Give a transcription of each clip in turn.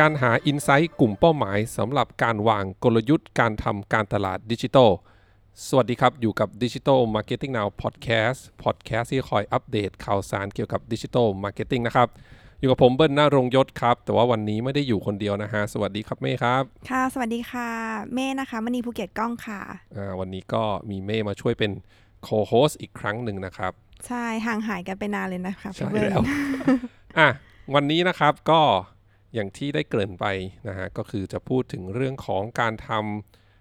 การหา insight กลุ่มเป้าหมายสำหรับการวางกลยุทธ์การทำการตลาดดิจิทัล สวัสดีครับ อยู่กับ Digital Marketing Now Podcast Podcast ที่คอยอัปเดตข่าวสารเกี่ยวกับ digital marketing นะครับ อยู่กับผมเบิ้ลหน้ารงยศครับ แต่ว่าวันนี้ไม่ได้อยู่คนเดียวนะฮะ สวัสดีครับเม่ครับ ค่ะ สวัสดีค่ะ เม่นะคะมณีภูเก็ตกล้องค่ะอ่าวันนี้ก็มีเม่มาช่วยเป็น co-host อีกครั้งหนึ่งนะครับ ใช่ห่างหายกันไปนานเลยนะคะใช่พี่เบิ้ลแล้วอะวันนี้นะครับก็ อย่างที่ได้เกริ่นไปนะฮะก็คือจะพูดถึงเรื่องของการท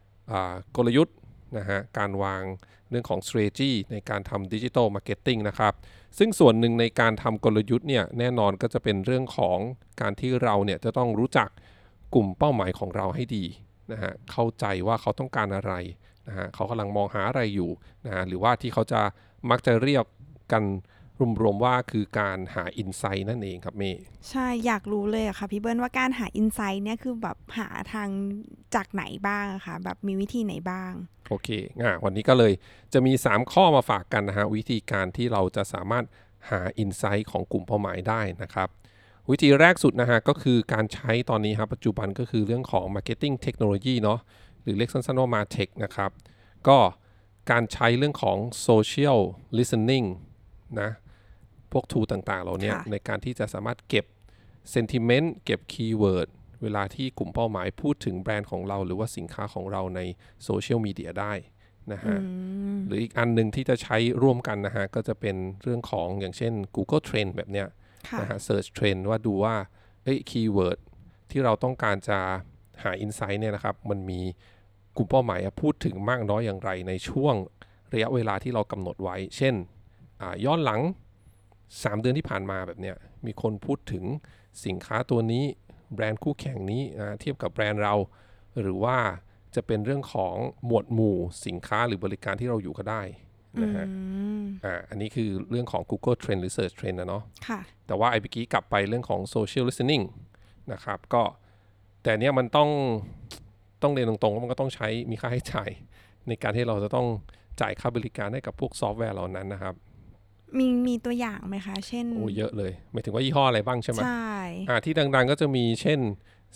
ำกลยุทธ์นะฮะการวางเรื่องของ strategy ในการทำ digital marketing นะครับ ซึ่งส่วนหนึ่งในการทำกลยุทธ์เนี่ยแน่นอนก็จะเป็นเรื่องของการที่เราเนี่ยจะต้องรู้จักกลุ่มเป้าหมายของเราให้ดีนะฮะเข้าใจว่าเขาต้องการอะไรนะฮะเขากำลังมองหาอะไรอยู่นะฮะหรือว่าที่เขาจะมักจะเรียกกัน รวมๆว่าคือการหาอินไซต์นั่นเองครับเมย์ใช่อยากรู้เลยอะค่ะพี่เบิ้ลว่าการหาอินไซต์เนี่ยคือแบบหาทางจากไหนบ้างอะคะแบบมีวิธีไหนบ้าง โอเคอะวันนี้ก็เลยจะมี 3 ข้อมาฝากกันนะฮะวิธีการที่เราจะสามารถหาอินไซต์ของกลุ่มเป้าหมายได้นะครับวิธีแรกสุดนะฮะก็คือการใช้ตอนนี้ครับปัจจุบันก็คือเรื่องของ Marketing Technology เนาะหรือเรียกสั้นๆว่า MarTech นะครับก็การใช้เรื่องของ Social Listening นะ พวก tool ต่างๆเหล่าเนี้ยค่ะในการที่จะสามารถเก็บ Sentiment เก็บ Keyword เวลาที่กลุ่มเป้าหมายพูดถึงแบรนด์ของเรา หรือว่าสินค้าของเราในโซเชียลมีเดียได้นะฮะหรืออีกอันหนึ่งที่จะใช้ร่วมกันนะฮะ ก็จะเป็นเรื่องของอย่างเช่น Google Trend แบบเนี้ยค่ะนะฮะ Search Trend ว่าดูว่าเอ้ย keyword ที่เราต้องการจะหา Insight เนี่ยนะครับ มันมีกลุ่มเป้าหมายอะพูดถึงมากน้อยอย่างไรในช่วงระยะเวลาที่เรากำหนดไว้ เช่นอ่าย้อนหลัง 3 เดือนที่ผ่านมาแบบเนี้ยมีคนพูดถึงสินค้าตัวนี้ แบรนด์คู่แข่งนี้อ่าเทียบกับแบรนด์เรา หรือว่าจะเป็นเรื่องของหมวดหมู่สินค้าหรือบริการที่เราอยู่ก็ได้นะฮะอืมอ่าอันนี้คือเรื่องของ Google Trend หรือ Search Trend นะเนาะค่ะแต่ว่าไอ้เมื่อกี้กลับไปเรื่องของ social listening นะครับก็แต่เนี้ยมันต้องต้องเรียนตรงๆว่ามันก็ต้องใช้มีค่าใช้จ่ายในการที่เราจะต้องจ่ายค่าบริการให้กับพวกซอฟต์แวร์เหล่านั้นนะครับ มีมีตัวอย่างไหมคะ เช่นโอ้เยอะเลยหมายถึงว่ายี่ห้ออะไรบ้างใช่ไหมใช่อ่าที่ดังๆก็จะมีเช่น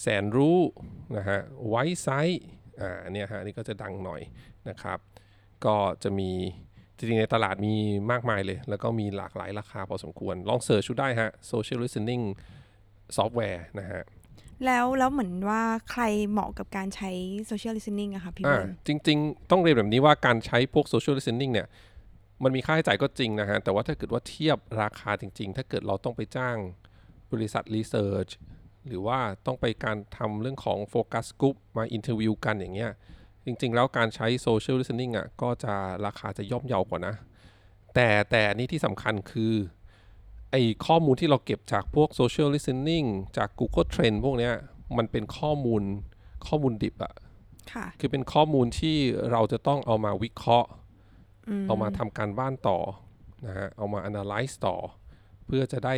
แสนรู้นะฮะไวไซต์อ่าอันเนี่ยฮะอันนี่ก็จะดังหน่อยนะครับ ก็จะมีจริงๆในตลาดมีมากมายเลย แล้วก็มีหลากหลายราคาพอสมควร ลอง search ดูได้ฮะ social listening ซอฟต์แวร์นะฮะแล้วแล้วเหมือนว่าใครเหมาะกับการใช้ social listening อะค่ะพี่อ่าเบิ้ลจริง ๆ ต้องเรียนแบบนี้ว่าการใช้พวก social listening เนี่ย มันมีค่าใช้จ่ายก็จริงนะฮะ แต่ว่าถ้าเกิดว่าเทียบราคาจริง ๆ ถ้าเกิดเราต้องไปจ้างบริษัท research หรือว่าต้องไปการทำเรื่องของโฟกัสก r ุ u p มาอินเทอร์วิวกันอย่างเงี้ย จริง ๆ แล้วการใช้ social listening อะก็จะราคาจะย่อมเยาวกว่านะ แต่แต่อันนี่ที่สำคัญคือไอข้อมูลที่เราเก็บจากพวก social listening จาก Google Trend พวกเนี้ยมันเป็นข้อมูลข้อมูลดิบอะค่ะ คือเป็นข้อมูลที่เราจะต้องเอามาวิเคราะห์อืม เอามาทำการบ้านต่อนะฮะเอามา analyze ต่อ เพื่อจะได้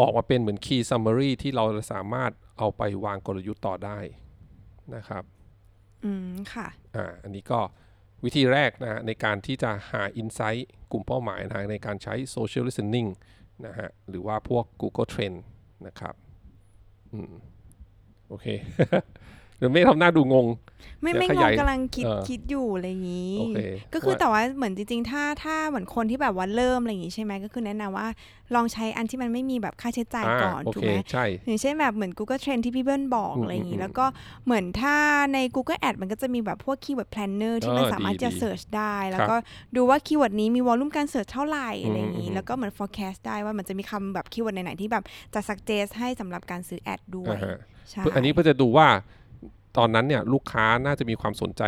ออกมาเป็นเหมือน key summary ที่เราสามารถเอาไปวางกลยุทธ์ต่อได้นะครับ อืม ค่ะ อ่า อันนี้ก็วิธีแรกนะฮะในการที่จะหา insight กลุ่มเป้าหมายนะฮะในการใช้ social listening นะฮะ หรือว่าพวก Google Trend นะครับ อืม โอเค เดี๋ยวไม่ทำหน้าดูงง ไม่เดี๋ยวไม่ขงยางยกำลังคิดเออคิดอยู่อะไรอย่างนี้โอเคก็คือว่าแต่ว่าเหมือนจริงๆ ถ้าถ้าเหมือนคนที่แบบว่าเริ่มอะไรอย่างงี้ใช่ไหมก็คือแนะนำว่าลองใช้อันที่มันไม่มีแบบค่าใช้จ่ายก่อนโอเคถูกไหมใช่อย่างเช่นแบบเหมือน Google Trend ที่พี่เบิ้ลบอกอืมอะไรอย่างงี้อืมแล้วก็เหมือนถ้าใน Google Ad มันก็จะมีแบบพวก Keyword Planner ที่มันเออสามารถดีจะดี search ได้ แล้วครับก็ดูว่า keyword นี้มี volume การ search เท่าไหร่อะไรอย่างงี้อืมแล้วก็เหมือน forecast ได้ว่ามันจะมีคำแบบ keyword ไหนๆที่แบบจะ suggest ให้สำหรับการซื้อ ad ด้วยอ่าฮะใช่เพื่ออันนี้เพื่อจะดูว่า ตอนนั้นเนี่ยลูกค้าน่าจะมีความสนใจ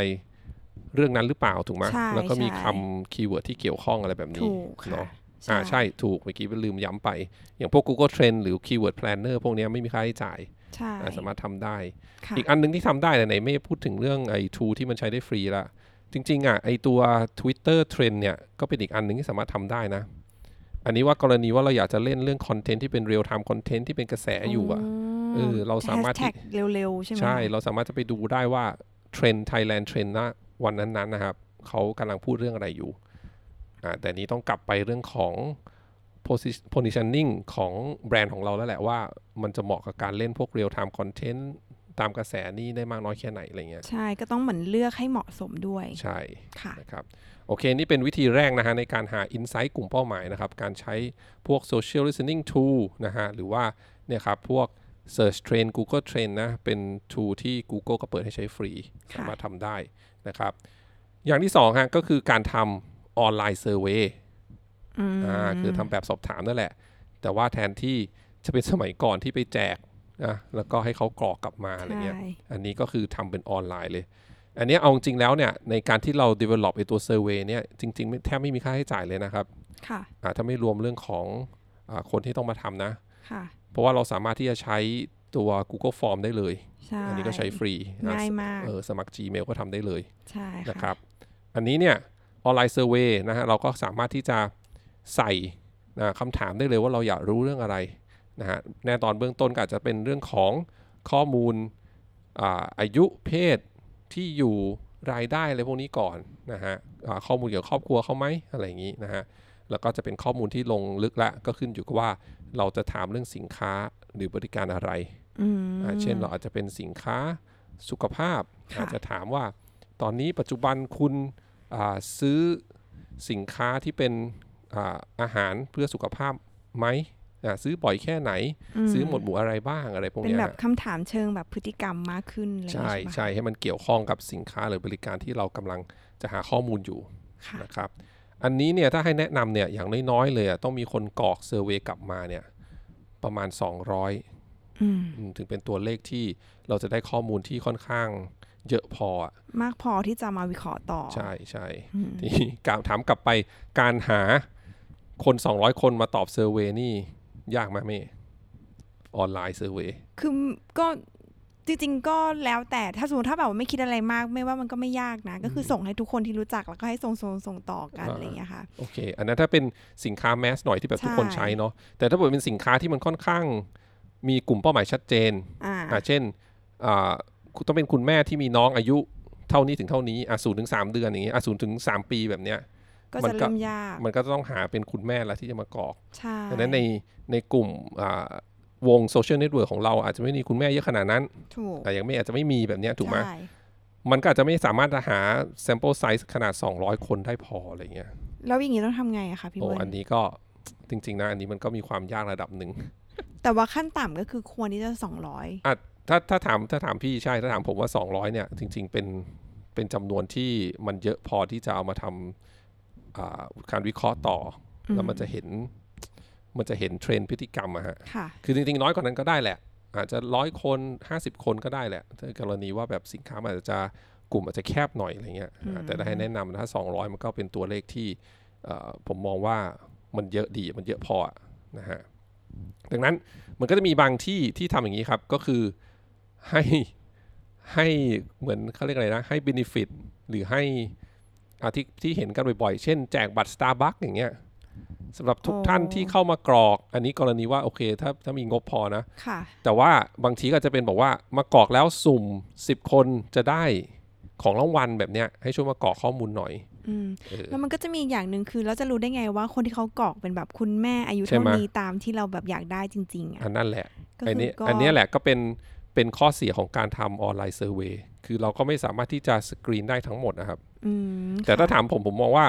เรื่องนั้นหรือเปล่าถูกไหมใช่แล้วก็มีใช่คำ keyword ที่เกี่ยวข้องอะไรแบบนี้ถูกค่ะเนาะอ่าใช่ถูกเมื่อกี้ลืมย้ำไป อย่างพวก Google Trend หรือ Keyword Planner พวกเนี้ยไม่มีค่าใช้จ่ายใช่อ่าสามารถทำได้ค่ะอีกอันหนึงที่ทำได้ไหนๆเมย์พูดถึงเรื่องไอ้ tool ที่มันใช้ได้ฟรีละจริง ๆ อะไอ้ตัว Twitter Trend เนี่ย ก็เป็นอีกอันหนึงที่สามารถทำได้นะ อันนี้ว่ากรณีว่าเราอยากจะเล่นเรื่อง content ที่เป็น real time content ที่เป็นกระแสอยู่อะ เออเราสามารถที่แท็กเร็วๆใช่ไหมใช่คะเราสามารถจะไปดูได้ว่าเทรนด์ Thailand เทรนด์นะวันนั้นๆนะครับเขากำลังพูดเรื่องอะไรอยู่อ่าแต่นี้ต้องกลับไปเรื่องของ posi- positioning ของแบรนด์ของเราแล้วแหละว่ามันจะเหมาะกับการเล่นพวก real time content ตามกระแสนี่ได้มากน้อยแค่ไหนอะไรเงี้ยใช่ก็ต้องเหมือนเลือกให้เหมาะสมด้วย ใช่ค่ะนะครับโอเค นี่เป็นวิธีแรกนะฮะในการหา Insight กลุ่มเป้าหมายนะครับ การใช้พวก Social Listening Tool นะฮะหรือว่าเนี่ยครับพวก Search Trend Google Trend นะ เป็น tool ที่ Google ก็เปิดให้ใช้ฟรีค่ะสามารถทำได้นะครับ อย่างที่สองฮะก็คือการทำออนไลน์เซอร์เวยอืมอ่าคือทำแบบสอบถามนั่นแหละ แต่ว่าแทนที่จะเป็นสมัยก่อนที่ไปแจกนะแล้วก็ให้เขากรอกกลับมาอะไรเงี้ยใช่อันนี้ก็คือทำเป็นออนไลน์เลย อันนี้เอาจริงแล้วเนี่ยในการที่เรา develop ไอตัว survey เนี่ยจริงๆไม่แทบไม่มีค่าใช้จ่ายเลยนะครับ ค่ะอ่าถ้าไม่รวมเรื่องของอาคนที่ต้องมาทำนะค่ะ เพราะว่าเราสามารถที่จะใช้ตัว Google Form ได้เลยใช่อันี้ก็ใช้ฟรีง่ายมากเออสมัคร Gmail ก็ทำได้เลยใช่นะคค่ะรับ อันนี้เนี่ยออนไลน์เซอร์เวยนะฮะเราก็สามารถที่จะใส่นะคำถามได้เลยว่าเราอยากรู้เรื่องอะไรนะฮะแน่ตอนเบื้องต้นก็อาจจะเป็นเรื่องของข้อมูลอาอายุเพศที่อยู่รายได้อะไรพวกนี้ก่อนนะฮะอ่าข้อมูลเกี่ยวกับครอบครัวเขาไหมอะไรอย่างนี้นะฮะ แล้วก็จะเป็นข้อมูลที่ลงลึกละก็ขึ้นอยู่กับว่าเราจะถามเรื่องสินค้าหรือบริการอะไรอืมอ่าเช่นเราอาจจะเป็นสินค้าสุขภาพค่ะอาจจะถามว่าตอนนี้ปัจจุบันคุณอ่าซื้อสินค้าที่เป็นอาอาหารเพื่อสุขภาพไหมอ่าซื้อบ่อยแค่ไหน ซื้อหมวดหมู่อะไรบ้างอะไรพวกเป็นเนี้ยแบบฮะคำถามเชิงแบบพฤติกรรมมากขึ้นอะไรอย่างใช่เงี้ยใช่ให้มันเกี่ยวข้องกับสินค้าหรือบริการที่เรากำลังจะหาข้อมูลอยู่ค่ะนะครับ อันนี้เนี่ยถ้าให้แนะนำเนี่ยอย่างน้อยๆเลยอะต้องมีคนกรอก survey กลับมาเนี่ยประมาณ 200อืมอืมถึงเป็นตัวเลขที่เราจะได้ข้อมูลที่ค่อนข้างเยอะพออะมากพอที่จะมาวิเคราะห์ต่อ ใช่ใช่อืมทีนี้การถามกลับไปการหาคน 200 คนมาตอบ survey นี่ยากไหมอะเมย์ออนไลน์ surveyคือก็ จริงๆก็แล้วแต่ถ้าสมมติถ้าแบบว่าไม่คิดอะไรมาก ไม่ว่ามันก็ไม่ยากนะ ก็คือส่งให้ทุกคนที่รู้จักแล้วก็ให้ส่งส่งส่งต่อกันอะไรอย่างเงี้ยค่ะโอเค อันนั้นถ้าเป็นสินค้าแมสหน่อยที่แบบทุกคนใช่ใช้เนาะแต่ถ้าเกิดเป็นสินค้าที่มันค่อนข้าง มีกลุ่มเป้าหมายชัดเจนอ่าอ่าเช่นอ่าคุณต้องเป็นคุณแม่ที่มีน้องอายุเท่านี้ถึงเท่านี้อะศูนย์ถึงสามเดือนอย่างงี้อะศูนย์ถึงสามปีแบบเนี้ยก็มัจะนก็เริ่มยากมันก็ต้องหาเป็นคุณแม่ละที่จะมากรอกใช่ดังนั้นในในกลุ่มอ่า วง social network ของเราอาจจะไม่มีคุณแม่เยอะขนาดนั้นถูกอะอย่างเมย์อาจจะไม่มีแบบเนี้ยถูกไหมใช่มันก็อาจจะไม่สามารถจะหา sample size ขนาด 200 คนได้พออะไรเงี้ย แล้วอย่างงี้ต้องทำไงอะคะพี่โอ้เบิร์อันนนี้ก็จริง ๆ นะ อันนี้มันก็มีความยากระดับหนึ่ง แต่ว่าขั้นต่ำก็คือควรที่จะสองร้อยอะถ้าถ้าถามถ้าถามพี่ใช่ ถ้าถามผมว่า 200 เนี่ย จริง ๆ เป็นเป็นจำนวนที่มันเยอะพอที่จะเอามาทำอ่าการวิเคราะห์ต่ออแล้วมันจะเห็น มันจะเห็นเทรนด์พฤติกรรมอะฮะค่ะคือจริงๆน้อยกว่านั้นก็ได้แหละ อาจจะร้อยคน 50 คนก็ได้แหละถ้ากรณีว่าแบบสินค้ามันอาจจะกลุ่มอาจจะแคบหน่อยอะไรเงี้ยอ่าแต่ถ้าให้แนะนำถ้า 200 มันก็เป็นตัวเลขที่เอ่อผมมองว่ามันเยอะดีมันเยอะพออะนะฮะดังนั้นมันก็จะมีบางที่ที่ทำอย่างนี้ครับ ก็คือให้ให้เหมือนเขาเรียกอะไรนะ ให้ benefit หรือให้อาที่ที่เห็นกันบ่อยๆ เช่นแจกบัตร Starbucks อย่างเงี้ย สำหรับทุกอ๋อท่านที่เข้ามากรอก อันนี้กรณีว่าโอเคถ้าถ้ามีงบพอนะ ค่ะ แต่ว่าบางทีก็อาจจะเป็นบอกว่ามากรอกแล้วสุ่ม 10 คนจะได้ของรางวัลแบบเนี้ยให้ช่วยมากรอกข้อมูลหน่อย อืมเออ แล้วมันก็จะมีอีกอย่างหนึ่งคือเราจะรู้ได้ไงว่าคนที่เขากรอกเป็นแบบคุณแม่อายุใช่เท่าไหม นี้ตามที่เราแบบอยากได้จริงๆอะอันนั่นแหละ ก็อันคืนี้ก็อันเนี้ยแหละก็เป็นเป็นข้อเสียของการทำออนไลน์ survey คือเราก็ไม่สามารถที่จะสกรีนได้ทั้งหมดนะครับ อืมแต่ถ้าค่ะถามผมผมมองว่า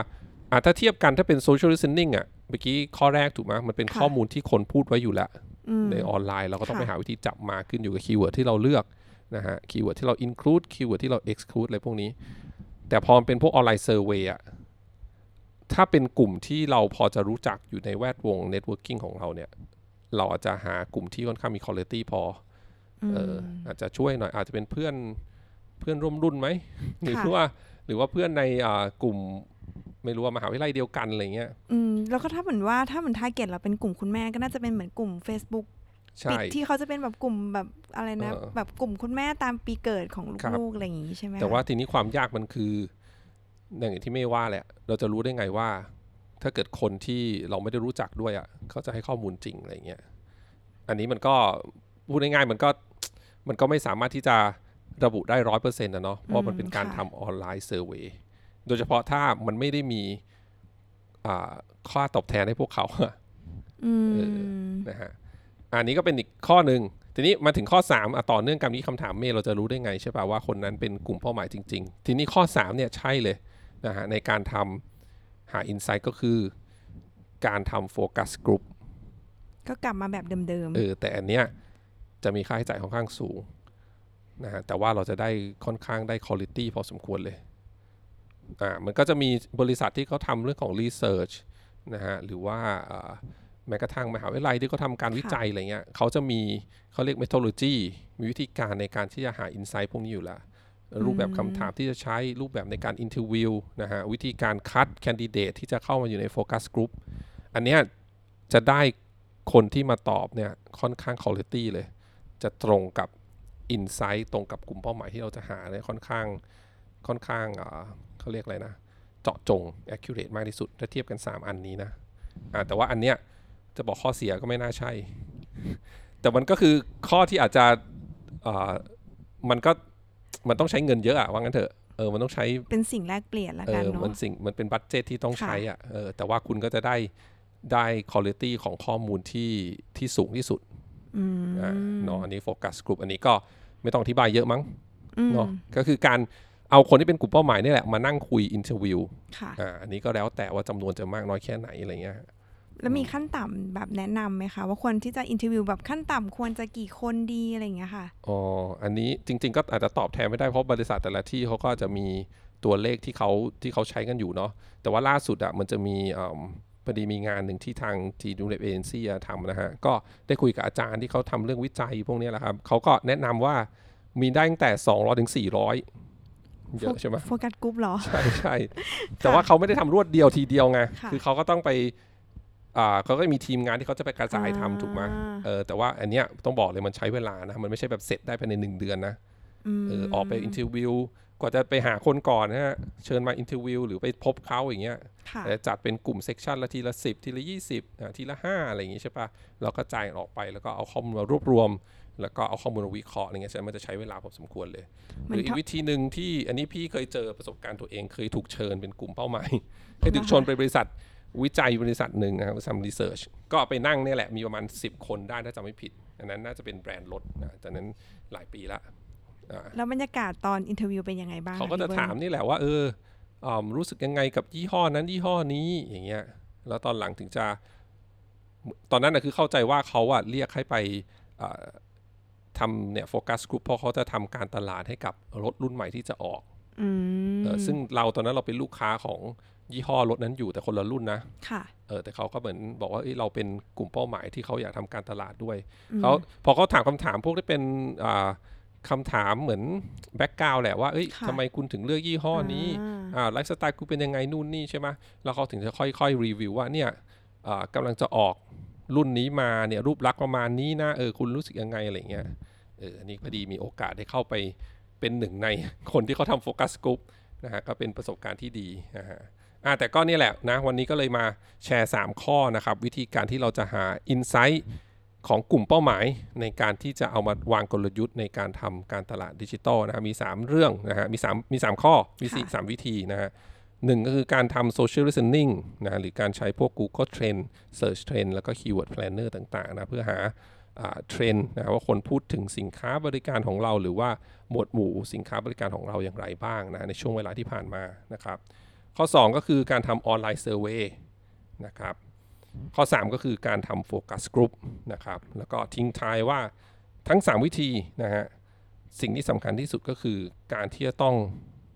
อะถ้าเทียบกันถ้าเป็น social listening อะ เมื่อกี้ข้อแรกถูกไหมมันเป็นค่ะข้อมูลที่คนพูดไว้อยู่แล้วอืมในออนไลน์เราก็ต้องค่ะไปหาวิธีจับมาขึ้นอยู่กับคีย์เวิร์ดที่เราเลือกนะฮะคีย์เวิร์ดที่เรา include คีย์เวิร์ดที่เรา exclude อะไรพวกนี้ แต่พอมันเป็นพวกออนไลน์ survey อะถ้าเป็นกลุ่มที่เราพอจะรู้จักอยู่ในแวดวง networking ของเราเนี่ย เราอาจจะหากลุ่มที่ค่อนข้างมีคุณภาพพออเอออาจจะช่วยหน่อย อาจจะเป็นเพื่อนเพื่อนร่วมรุ่นไหมหรือค่ะว่าหรือว่าเพื่อนในอ่ากลุ่ม ไม่รู้ว่ามหาวิทยาลัยเดียวกันอะไรเงี้ยอืมแล้วก็ถ้าเหมือนว่าถ้าเหมือน target เราเป็นกลุ่มคุณแม่ก็น่าจะเป็นเหมือนกลุ่ม Facebook ใช่ปิดที่เขาจะเป็นแบบกลุ่มแบบอะไรนะเออแบบกลุ่มคุณแม่ตามปีเกิดของครับลูกๆอะไรอย่างงี้ใช่ไหมแต่ว่าคะทีนี้ความยากมันคืออย่างที่เมย์ว่าแหละ เราจะรู้ได้ไงว่า ถ้าเกิดคนที่เราไม่ได้รู้จักด้วยอะเขาจะให้ข้อมูลจริงอะไรเงี้ยอันนี้มันก็พูดง่ายๆมันก็มันก็ไม่สามารถที่จะระบุได้ร้อยเปอร์เซ็นต์นะเนาะเพราะมันเป็นการทำออนไลน์เซอร์เวยโดยเฉพาะถ้ามันไม่ได้มีอ่าค่าตอบแทนให้พวกเขาอะอืมเออนะฮะอันนี้ก็เป็นอีกข้อหนึ่งทีนี้มาถึงข้อ3อะต่อเนื่องกับนี้คำถามเมย์เราจะรู้ได้ไงใช่ป่ะว่าคนนั้นเป็นกลุ่มเป้าหมายจริง ๆ ทีนี้ข้อ3เนี่ยใช่เลยนะฮะในการทำหาอินไซต์ก็คือการทำโฟกัสกลุ่มก็กลับมาแบบเดิมเออแต่อันเนี้ยจะมีค่าใช้จ่ายค่อนข้างสูงนะฮะแต่ว่าเราจะได้ค่อนข้างได้คุณภาพพอสมควรเลย อ่ามันก็จะมีบริษัทที่เขาทำเรื่องของ Research นะฮะหรือว่าแม้กระทั่งมหาวิทยาลัยที่เขาทำการวิจัยอะไรเงี้ยเขาจะมีเขาเรียก methodology มีวิธีการในการที่จะหา insight พวกนี้อยู่แล้ว รูปแบบคำถามที่จะใช้รูปแบบในการ interview นะฮะวิธีการคัด candidate ที่จะเข้ามาอยู่ใน focus group อันเนี้ยจะได้คนที่มาตอบเนี่ยค่อนข้างคุณภาพเลย จะตรงกับ insight ตรงกับกลุ่มเป้าหมายที่เราจะหาเนี่ยค่อนข้างค่อนข้างอ่า เขาเรียกอะไรนะ เจาะจง accurate มากที่สุด ถ้าเทียบกัน 3 อันนี้นะอ่าแต่ว่าอันเนี้ยจะบอกข้อเสียก็ไม่น่าใช่ แต่มันก็คือข้อที่อาจจะอ่ามันก็มันต้องใช้เงินเยอะอะว่างั้นเถอะเออมันต้องใช้ๆเป็นสิ่งแลกเปลี่ยนละเอกันอเนาะมันสิ่งมันเป็น budget ที่ต้องค่ะใช้อะเออแต่ว่าคุณก็จะได้ได้คุณภาพของข้อมูลที่ที่สูงที่สุดอืมอ่าเนาะอันนี้ focus group อันนี้ก็ไม่ต้องอธิบายเยอะมั้งอืมเนาะก็คือการ เอาคนที่เป็นกลุ่มเป้าหมายนี่แหละมานั่งคุย interview ค่ะอ่าอันนี้ก็แล้วแต่ว่าจำนวนจะมากน้อยแค่ไหนอะไรเงี้ยแล้วมีขั้นต่ำแบบแนะนำไหมคะ ว่าควรที่จะ interview แบบขั้นต่ำควรจะกี่คนดีอะไรอย่างเงี้ยค่ะอ๋ออันนี้จริง ๆ ก็อาจจะตอบแทนไม่ได้เพราะบริษัทแต่ละที่เขาก็จะมีตัวเลขที่เขาที่เขาใช้กันอยู่เนาะแต่ว่าล่าสุดอะมันจะมีอ่าพอดีมีงานหนึ่งที่ทางทีดูเล็บเอเจนซี่ทำนะฮะ ก็ได้คุยกับอาจารย์ที่เขาทำเรื่องวิจัยพวกเนี้ยแหละครับเขาก็แนะนำว่ามีได้ตั้งแต่ 200ถึง400 เยอะใช่ไหมโฟกัสกรุ๊ปเหรอ ใช่ใช่แต่ว่าเขาไม่ได้ทำรวดเดียวทีเดียวไงค่ะคือเขาก็ต้องไปอ่าเขาก็มีทีมงานที่เขาจะไปกระจายทำถูกไหมอ่าเออแต่ว่าอันเนี้ยต้องบอกเลยมันใช้เวลานะ มันไม่ใช่แบบเสร็จได้ภายในหนึ่งเดือนนะมเออออกไป interview กว่าจะไปหาคนก่อนนะฮะเชิญมา interview หรือไปพบเขาอย่างเงี้ยค่ะแต่จัดเป็นกลุ่ม section ละทีละสิบทีละยี่สิบทีละห้าอะไรอย่างงี้ใช่ปะแล้วก็จ่ายออกไปแล้วก็เอาข้อมูลมารวบรวม แล้วก็เอาข้อมูลมาวิเคราะห์อะไรเงี้ยฉะนั้นมันจะใช้เวลาพอสมควรเลยหมันรืออีเท่ากวิธีหนึ่งที่อันนี้พี่เคยเจอประสบการณ์ตัวเองเคยถูกเชิญเป็นกลุ่มเป้าหมายให้ถูกชวนไปบริษัทวิจัยบริษัทหนึ่งนะครับทำ research ก็ไปนั่งเนี่ยแหละมีประมาณ 10 คนได้ถ้าจำไม่ผิด อันนั้นน่าจะเป็นแบรนด์รถนะจากนั้นหลายปีละอ่าแล้วบรรยากาศตอน interview เป็นยังไงบ้างเขาก็จะพี่บิ้ลถามนี่แหละว่าเอออ่ารู้สึกยังไงกับยี่ห้อนั้นยี่ห้อนี้อย่างเงี้ยแล้วตอนหลังถึงจะ ตอนนั้นนะคือเข้าใจว่าเขาอะเรียกให้ไปอ่า ทำเนี่ย focus group เพราะเขาจะทำการตลาดให้กับรถรุ่นใหม่ที่จะออกอืมเออซึ่งเราตอนนั้นเราเป็นลูกค้าของยี่ห้อรถนั้นอยู่แต่คนละรุ่นนะค่ะเออแต่เขาก็เหมือนบอกว่าเอ้ยเราเป็นกลุ่มเป้าหมายที่เขาอยากทำการตลาดด้วยอืมเขาพอเขาถามคำถามพวกที่เป็นอ่าคำถามเหมือน background แหละว่าเอ้ยค่ะทำไมคุณถึงเลือกยี่ห้อนี้อ่าอ่าไลฟ์สไตล์คุณเป็นยังไงนู่นนี่ใช่ไหมแล้วเขาถึงจะค่อยๆรีวิวว่าเนี่ยอ่ากำลังจะออก รุ่นนี้มาเนี่ยรูปลักษณ์ประมาณนี้นะเออคุณรู้สึกยังไงอะไรเงี้ยเอออันนี้พอดีมีโอกาสได้เข้าไปเป็นหนึ่งในคนที่เขาทำโฟกัสกลุ่มนะฮะก็เป็นประสบการณ์ที่ดีนะฮะอ่าแต่ก็เนี่ยแหละนะวันนี้ก็เลยมาแชร์ 3 ข้อนะครับ วิธีการที่เราจะหาอินไซต์ของกลุ่มเป้าหมายในการที่จะเอามาวางกลยุทธ์ในการทำการตลาดดิจิทัลนะฮะมี 3 เรื่องนะฮะมี3มี 3 ข้อมีสี่ค่ะสามวิธีนะฮะ หนึ่งก็คือการทำ social listening นะหรือการใช้พวก Google Trend Search Trend แล้วก็ Keyword Planner ต่างๆนะเพื่อหาเทรนด์นะว่าคนพูดถึงสินค้าบริการของเรา หรือว่าหมวดหมู่สินค้าบริการของเราอย่างไรบ้างนะในช่วงเวลาที่ผ่านมานะครับ ข้อ 2 ก็คือการทำออนไลน์เซอร์เวย์นะครับข้อ 3 ก็คือการทำโฟกัสกลุ่มนะครับแล้วก็ทิ้งท้ายว่าทั้ง 3 วิธีนะฮะสิ่งที่สำคัญที่สุดก็คือการที่จะต้อง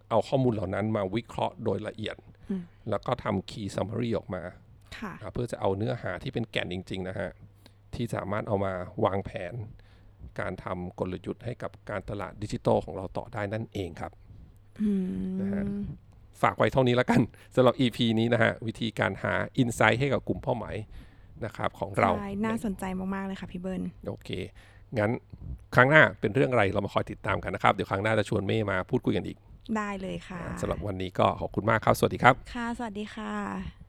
เอาข้อมูลเหล่านั้นมาวิเคราะห์โดยละเอียดอืมแล้วก็ทำ key summary ออกมาค่ะอ่าเพื่อจะเอาเนื้อหาที่เป็นแก่นจริง ๆ นะฮะ ที่สามารถเอามาวางแผน การทำกลยุทธ์ให้กับการตลาดดิจิทัลของเราต่อได้นั่นเองครับอืมนะฮะฝากไว้เท่านี้แล้วกันสำหรับ EP นี้นะฮะ วิธีการหา Insight ให้กับกลุ่มเป้าหมายนะครับของเราใช่น่าสนใจมาก ๆ เลยค่ะพี่เบิร์นโอเค งั้นครั้งหน้าเป็นเรื่องอะไรเรามาคอยติดตามกันนะครับ เดี๋ยวครั้งหน้าจะชวนเม่มาพูดคุยกันอีก ได้เลยค่ะสำหรับวันนี้ก็ขอบคุณมากครับ สวัสดีครับ ค่ะ สวัสดีค่ะ